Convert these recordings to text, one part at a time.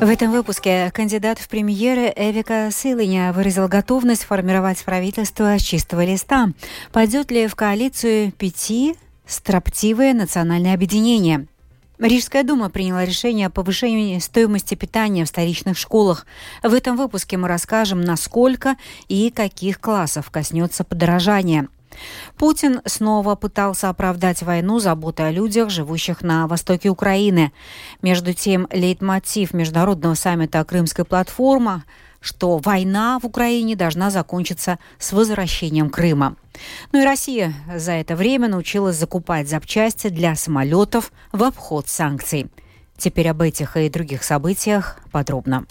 В этом выпуске кандидат в премьеры Эвика Сылыня выразил готовность формировать правительство с чистого листа. Пойдет ли в коалицию пяти строптивое национальное объединение? Рижская дума приняла решение о повышении стоимости питания в столичных школах. В этом выпуске мы расскажем, насколько и каких классов коснется подорожание – Путин снова пытался оправдать войну заботой о людях, живущих на востоке Украины. Между тем, лейтмотив международного саммита «Крымская платформа» что война в Украине должна закончиться с возвращением Крыма. Ну и Россия за это время научилась закупать запчасти для самолетов в обход санкций. Теперь об этих и других событиях подробно.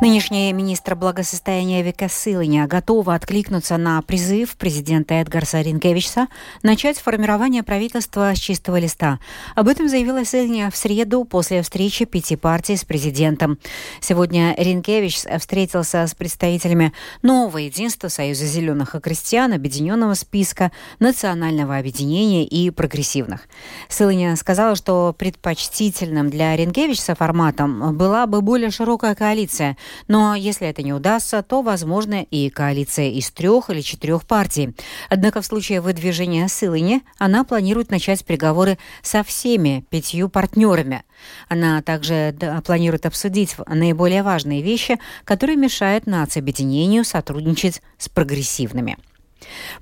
Нынешний министр благосостояния Вика Сылыня готова откликнуться на призыв президента Эдгарса Ринкевича начать формирование правительства с чистого листа. Об этом заявила Сылыня в среду после встречи пяти партий с президентом. Сегодня Ринкевич встретился с представителями нового единства Союза зеленых и крестьян, объединенного списка, национального объединения и прогрессивных. Сылыня сказала, что предпочтительным для Ринкевича форматом была бы более широкая коалиция – но если это не удастся, то возможно и коалиция из трех или четырех партий. Однако в случае выдвижения Сылыни она планирует начать переговоры со всеми пятью партнерами. Она также планирует обсудить наиболее важные вещи, которые мешают нацобъединению сотрудничать с прогрессивными.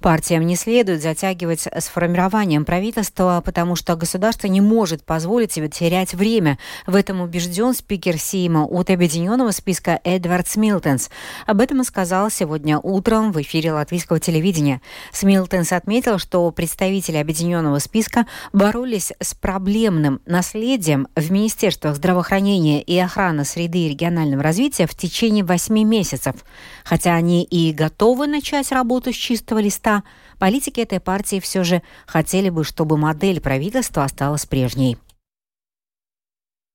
Партиям не следует затягивать с формированием правительства, потому что государство не может позволить себе терять время. В этом убежден спикер Сейма от объединенного списка Эдвард Смилтенс. Об этом он сказал сегодня утром в эфире латвийского телевидения. Смилтенс отметил, что представители объединенного списка боролись с проблемным наследием в Министерствах здравоохранения и охраны среды и регионального развития в течение восьми месяцев. Хотя они и готовы начать работу с чистой чистого листа, политики этой партии все же хотели бы, чтобы модель правительства осталась прежней.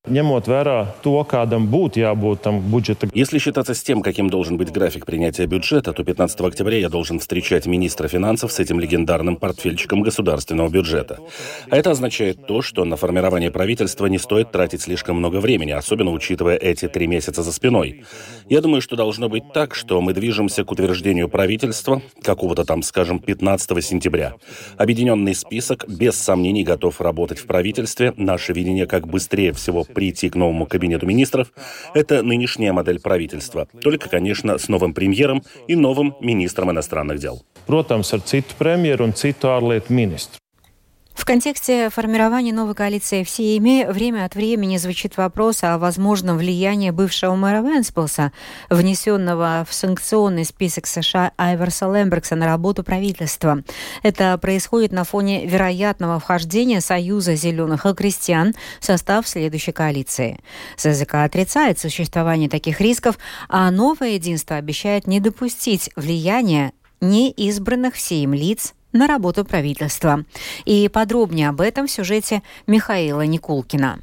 Ņemot vērā to, kādam būtu jābūt tam budžeta. Если считаться с тем, каким должен быть график принятия бюджета, то 15 октября я должен встречать министра финансов с этим легендарным портфельчиком государственного бюджета. А это означает то, что на формирование правительства не стоит тратить слишком много времени, особенно учитывая эти три месяца за спиной. Я думаю, что должно быть так, что мы движемся к утверждению правительства какого-то там, скажем, 15 сентября. Объединенный список без сомнений готов работать в правительстве. Наше видение, как быстрее всего прийти к новому кабинету министров, это нынешняя модель правительства. Только, конечно, с новым премьером и новым министром иностранных дел. Protams, ar citu premjeru un citu. В контексте формирования новой коалиции в Сейме время от времени звучит вопрос о возможном влиянии бывшего мэра Венспилса, внесенного в санкционный список США Айверса Лембергса на работу правительства. Это происходит на фоне вероятного вхождения Союза зеленых и крестьян в состав следующей коалиции. СЗК отрицает существование таких рисков, а новое единство обещает не допустить влияния неизбранных в Сейм лиц на работу правительства. И подробнее об этом в сюжете Михаила Никулкина.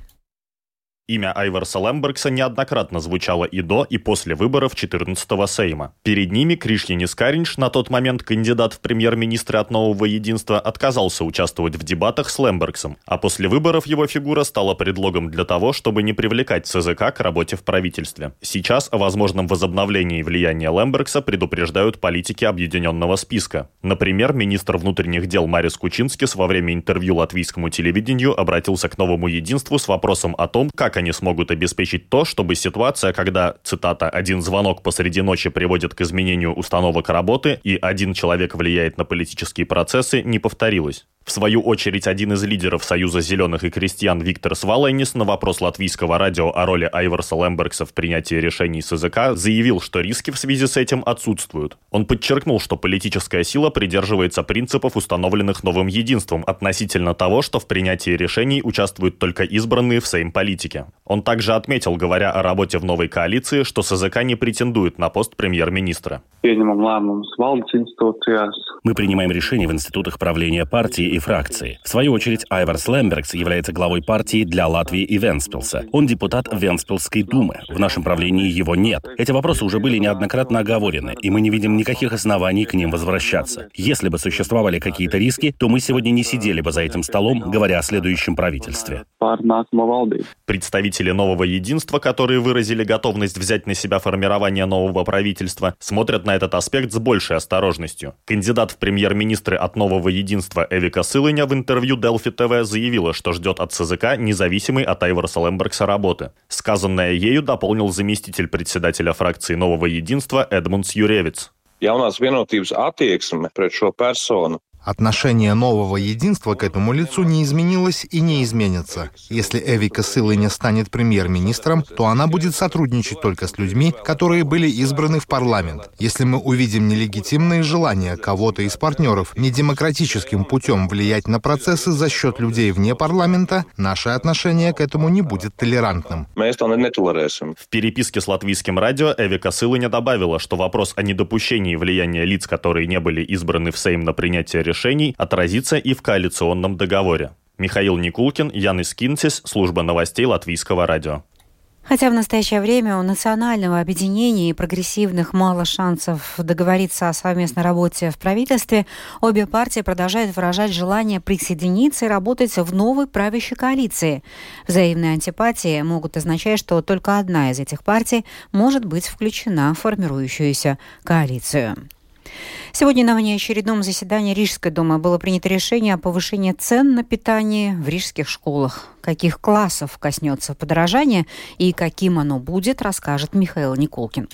Имя Айварса Лембергса неоднократно звучало и до, и после выборов 14-го Сейма. Перед ними Кришьянис Каринч, на тот момент кандидат в премьер-министры от Нового Единства, отказался участвовать в дебатах с Лембергсом, а после выборов его фигура стала предлогом для того, чтобы не привлекать ЦЗК к работе в правительстве. Сейчас о возможном возобновлении влияния Лембергса предупреждают политики объединенного списка. Например, министр внутренних дел Марис Кучинскис во время интервью латвийскому телевидению обратился к Новому Единству с вопросом о том, как они смогут обеспечить то, чтобы ситуация, когда, цитата, «один звонок посреди ночи приводит к изменению установок работы и один человек влияет на политические процессы, не повторилась». В свою очередь, один из лидеров Союза зеленых и крестьян Виктор Свалайнис на вопрос латвийского радио о роли Айверса Лембергса в принятии решений СЗК заявил, что риски в связи с этим отсутствуют. Он подчеркнул, что политическая сила придерживается принципов, установленных новым единством относительно того, что в принятии решений участвуют только избранные в Сейм политики. Он также отметил, говоря о работе в новой коалиции, что СЗК не претендует на пост премьер-министра. Мы принимаем решения в институтах правления партии и фракции. В свою очередь, Айварс Лембергс является главой партии для Латвии и Венспилса. Он депутат Венспилской думы. В нашем правлении его нет. Эти вопросы уже были неоднократно оговорены, и мы не видим никаких оснований к ним возвращаться. Если бы существовали какие-то риски, то мы сегодня не сидели бы за этим столом, говоря о следующем правительстве. Представители нового единства, которые выразили готовность взять на себя формирование нового правительства, смотрят на этот аспект с большей осторожностью. Кандидат в премьер-министры от нового единства Эвика Сылыня в интервью Delphi TV заявила, что ждет от ЦЗК независимой от Айварса Лембергса работы. Сказанное ею дополнил заместитель председателя фракции нового единства Эдмундс Юревиц. Jaunās vienotības attieksme pret šo personu Отношение нового единства к этому лицу не изменилось и не изменится. Если Эвика Сылы не станет премьер-министром, то она будет сотрудничать только с людьми, которые были избраны в парламент. Если мы увидим нелегитимные желания кого-то из партнеров недемократическим путем влиять на процессы за счет людей вне парламента, наше отношение к этому не будет толерантным. В переписке с латвийским радио Эвика Сылыня добавила, что вопрос о недопущении влияния лиц, которые не были избраны в Сейм на принятие решений отразится и в коалиционном договоре. Михаил Никулкин, Ян Искинцис, служба новостей Латвийского радио. Хотя в настоящее время у национального объединения и прогрессивных мало шансов договориться о совместной работе в правительстве, обе партии продолжают выражать желание присоединиться и работать в новой правящей коалиции. Взаимные антипатии могут означать, что только одна из этих партий может быть включена в формирующуюся коалицию. Сегодня на внеочередном заседании Рижской думы было принято решение о повышении цен на питание в рижских школах. Каких классов коснется подорожание и каким оно будет, расскажет Михаил Николкин.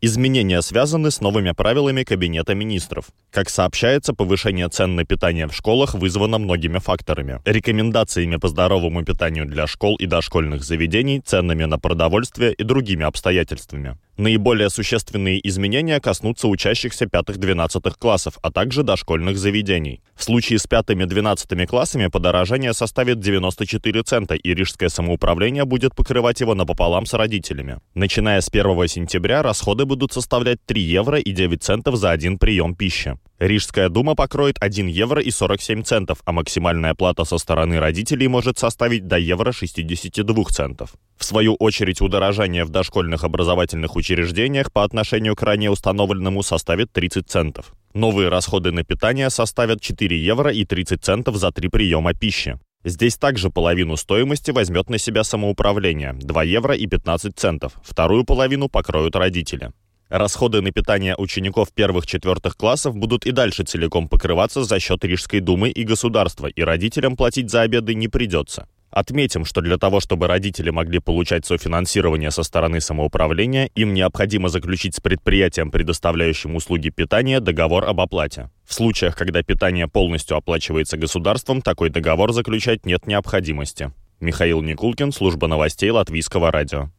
Изменения связаны с новыми правилами Кабинета министров. Как сообщается, повышение цен на питание в школах вызвано многими факторами. Рекомендациями по здоровому питанию для школ и дошкольных заведений, ценами на продовольствие и другими обстоятельствами. Наиболее существенные изменения коснутся учащихся 5-12 классов, а также дошкольных заведений. В случае с 5-12 классами подорожание составит 94 цента, и Рижское самоуправление будет покрывать его напополам с родителями. Начиная с 1 сентября расходы будут составлять 3 евро и 9 центов за один прием пищи. Рижская дума покроет 1 евро и 47 центов, а максимальная плата со стороны родителей может составить до евро 62 центов. В свою очередь, удорожание в дошкольных образовательных учреждениях по отношению к ранее установленному составит 30 центов. Новые расходы на питание составят 4 евро и 30 центов за три приема пищи. Здесь также половину стоимости возьмет на себя самоуправление – 2 евро и 15 центов. Вторую половину покроют родители. Расходы на питание учеников первых-четвертых классов будут и дальше целиком покрываться за счет Рижской думы и государства, и родителям платить за обеды не придется. Отметим, что для того, чтобы родители могли получать софинансирование со стороны самоуправления, им необходимо заключить с предприятием, предоставляющим услуги питания, договор об оплате. В случаях, когда питание полностью оплачивается государством, такой договор заключать нет необходимости. Михаил Никулкин, служба новостей Латвийского радио.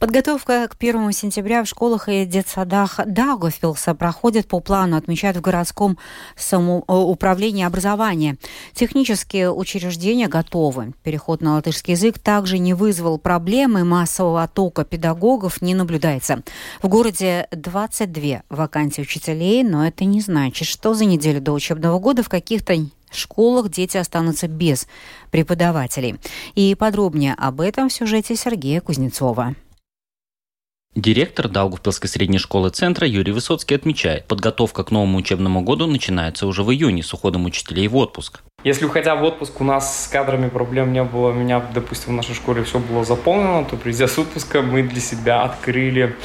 Подготовка к 1 сентября в школах и детсадах Даугавпилса проходит по плану, отмечают в городском самоуправлении образования. Технические учреждения готовы. Переход на латышский язык также не вызвал проблемы, массового оттока педагогов не наблюдается. В городе 22 вакансий учителей, но это не значит, что за неделю до учебного года в каких-то школах дети останутся без преподавателей. И подробнее об этом в сюжете Сергея Кузнецова. Директор Даугавпилской средней школы центра Юрий Высоцкий отмечает, подготовка к новому учебному году начинается уже в июне с уходом учителей в отпуск. Если уходя в отпуск, у нас с кадрами проблем не было, у меня, допустим, в нашей школе все было заполнено, то придя с отпуска мы для себя открыли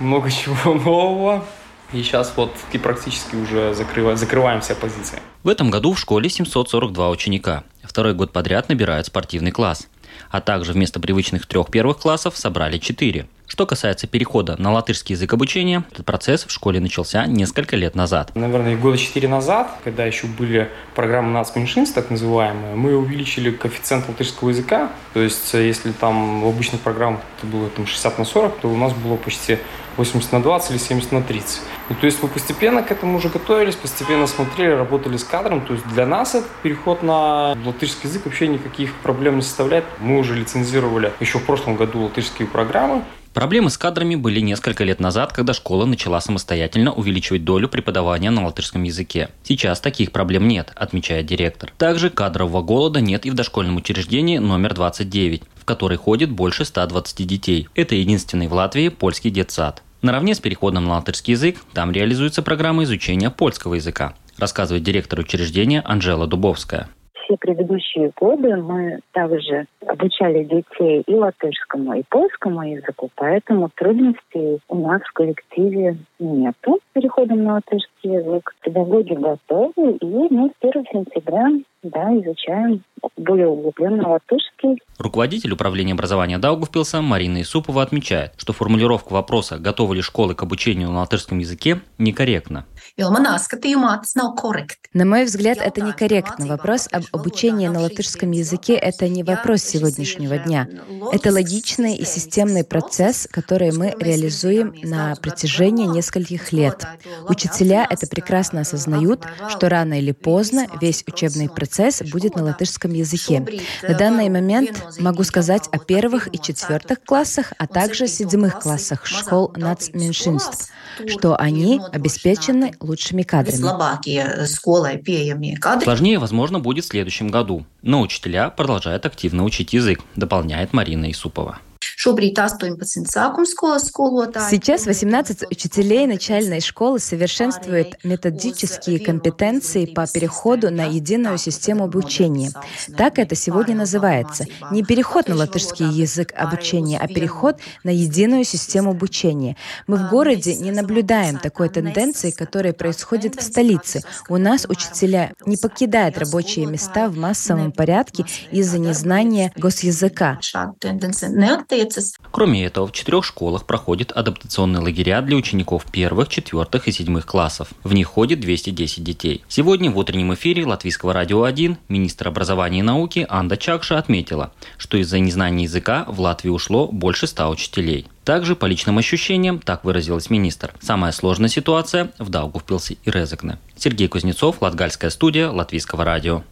много чего нового. И сейчас вот и практически уже закрываем, закрываем все позиции. В этом году в школе 742 ученика. Второй год подряд набирают спортивный класс. А также вместо привычных трех первых классов собрали четыре. Что касается перехода на латышский язык обучения, этот процесс в школе начался несколько лет назад. Наверное, года четыре назад, когда еще были программы нацменьшинств, так называемые, мы увеличили коэффициент латышского языка. То есть, э, если там в обычных программах это было там, 60 на 40, то у нас было почти 80 на 20 или 70 на 30. И, то есть мы постепенно к этому уже готовились, постепенно смотрели, работали с кадром. То есть для нас этот переход на латышский язык вообще никаких проблем не составляет. Мы уже лицензировали еще в прошлом году латышские программы. Проблемы с кадрами были несколько лет назад, когда школа начала самостоятельно увеличивать долю преподавания на латышском языке. Сейчас таких проблем нет, отмечает директор. Также кадрового голода нет и в дошкольном учреждении номер 29, в который ходит больше 120 детей. Это единственный в Латвии польский детсад. Наравне с переходом на латышский язык там реализуется программа изучения польского языка, рассказывает директор учреждения Анжела Дубовская все предыдущие годы мы также обучали детей и латышскому, и польскому языку, поэтому трудностей у нас в коллективе нету переходом на латышский язык. Педагоги готовы, и мы с 1 сентября да, изучаем более углубленно латышский. Руководитель управления образования Даугавпилса Марина Исупова отмечает, что формулировка вопроса «Готовы ли школы к обучению на латышском языке» некорректна. На мой взгляд, это некорректно. Вопрос об обучении на латышском языке — это не вопрос сегодняшнего дня. Это логичный и системный процесс, который мы реализуем на протяжении нескольких лет. Учителя это прекрасно осознают, что рано или поздно весь учебный процесс будет на латышском языке. На данный момент могу сказать о первых и четвертых классах, а также седьмых классах школ нацменьшинств, что они обеспечены лучшими кадрами. Сложнее, возможно, будет в следующем году. Но учителя продолжают активно учить язык, дополняет Марина Исупова. Сейчас 18 учителей начальной школы совершенствуют методические компетенции по переходу на единую систему обучения. Так это сегодня называется. Не переход на латышский язык обучения, а переход на единую систему обучения. Мы в городе не наблюдаем такой тенденции, которая происходит в столице. У нас учителя не покидают рабочие места в массовом порядке из-за незнания госязыка. Кроме этого, в четырех школах проходят адаптационные лагеря для учеников первых, четвертых и седьмых классов. В них ходит 210 детей. Сегодня в утреннем эфире Латвийского радио 1 министр образования и науки Анда Чакша отметила, что из-за незнания языка в Латвии ушло больше 100 учителей. Также, по личным ощущениям, так выразилась министр. Самая сложная ситуация в Даугавпилсе и Резекне. Сергей Кузнецов, Латгальская студия, Латвийского радио.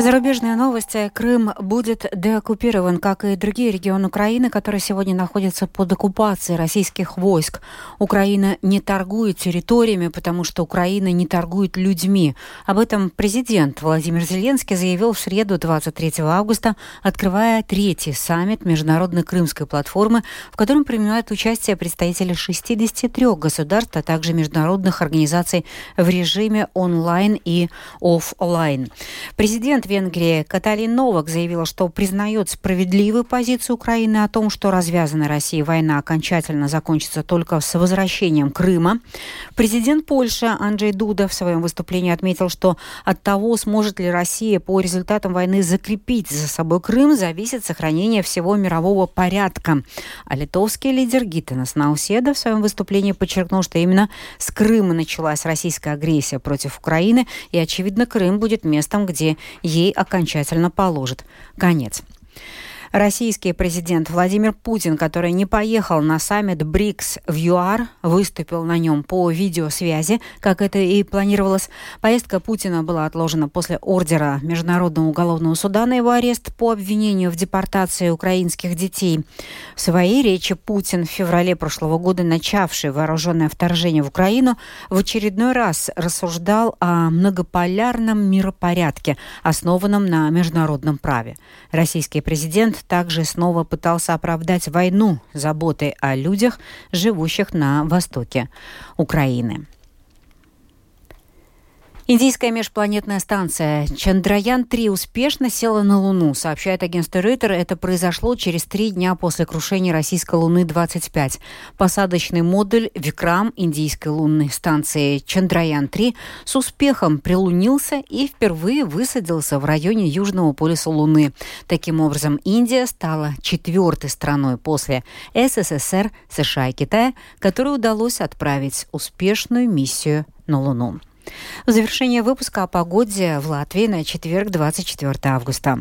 Зарубежные новости. Крым будет деоккупирован, как и другие регионы Украины, которые сегодня находятся под оккупацией российских войск. Украина не торгует территориями, потому что Украина не торгует людьми. Об этом президент Владимир Зеленский заявил в среду 23 августа, открывая третий саммит Международной Крымской платформы, в котором принимают участие представители 63 государств, а также международных организаций в режиме онлайн и офлайн. Президент Венгрии Каталин Новак заявила, что признает справедливую позицию Украины о том, что развязанная Россией война окончательно закончится только с возвращением Крыма. Президент Польши Анджей Дуда в своем выступлении отметил, что от того, сможет ли Россия по результатам войны закрепить за собой Крым, зависит сохранение всего мирового порядка. А литовский лидер Гитанас Науседа в своем выступлении подчеркнул, что именно с Крыма началась российская агрессия против Украины, и, очевидно, Крым будет местом, где ей окончательно положит конец. Российский президент Владимир Путин, который не поехал на саммит БРИКС в ЮАР, выступил на нем по видеосвязи, как это и планировалось. Поездка Путина была отложена после ордера Международного уголовного суда на его арест по обвинению в депортации украинских детей. В своей речи Путин в феврале прошлого года, начавший вооруженное вторжение в Украину, в очередной раз рассуждал о многополярном миропорядке, основанном на международном праве. Российский президент также снова пытался оправдать войну заботой о людях, живущих на востоке Украины. Индийская межпланетная станция Чандраян-3 успешно села на Луну, сообщает агентство Рейтер. Это произошло через три дня после крушения российской Луны-25. Посадочный модуль Викрам индийской лунной станции Чандраян-3 с успехом прилунился и впервые высадился в районе Южного полюса Луны. Таким образом, Индия стала четвертой страной после СССР, США и Китая, которой удалось отправить успешную миссию на Луну. В завершение выпуска о погоде в Латвии на четверг, 24 августа.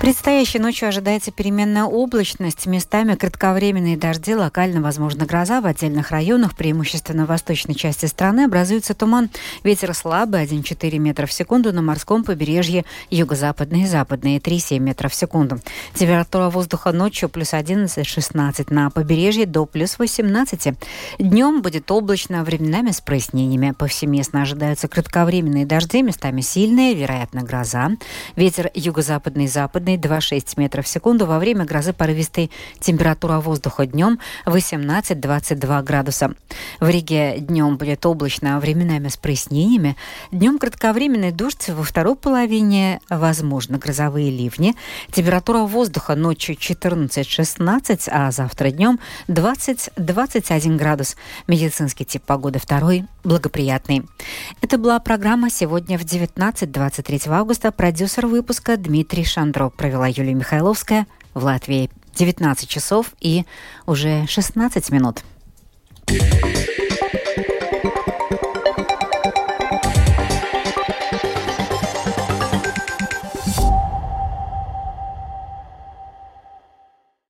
Предстоящей ночью ожидается переменная облачность, местами кратковременные дожди, локально возможна гроза в отдельных районах, преимущественно в восточной части страны образуется туман. Ветер слабый 1,4 метра в секунду на морском побережье юго-западные и западные 3,7 метров в секунду. Температура воздуха ночью плюс 11-16 на побережье до плюс 18. Днем будет облачно, временами с прояснениями. Повсеместно ожидаются кратковременные дожди, местами сильные, вероятно, гроза. Ветер юго-западный и западный западной 2,6 метров в секунду. Во время грозы порывистой температура воздуха днем 18-22 градуса. В Риге днем будет облачно, а временами с прояснениями. Днем кратковременный дождь, во второй половине возможно грозовые ливни. Температура воздуха ночью 14-16, а завтра днем 20-21 градус. Медицинский тип погоды второй благоприятный. Это была программа «Сегодня в 19-23 августа». Продюсер выпуска Дмитрий Шандров провела Юлия Михайловская в Латвии. 19 часов и уже 16 минут. you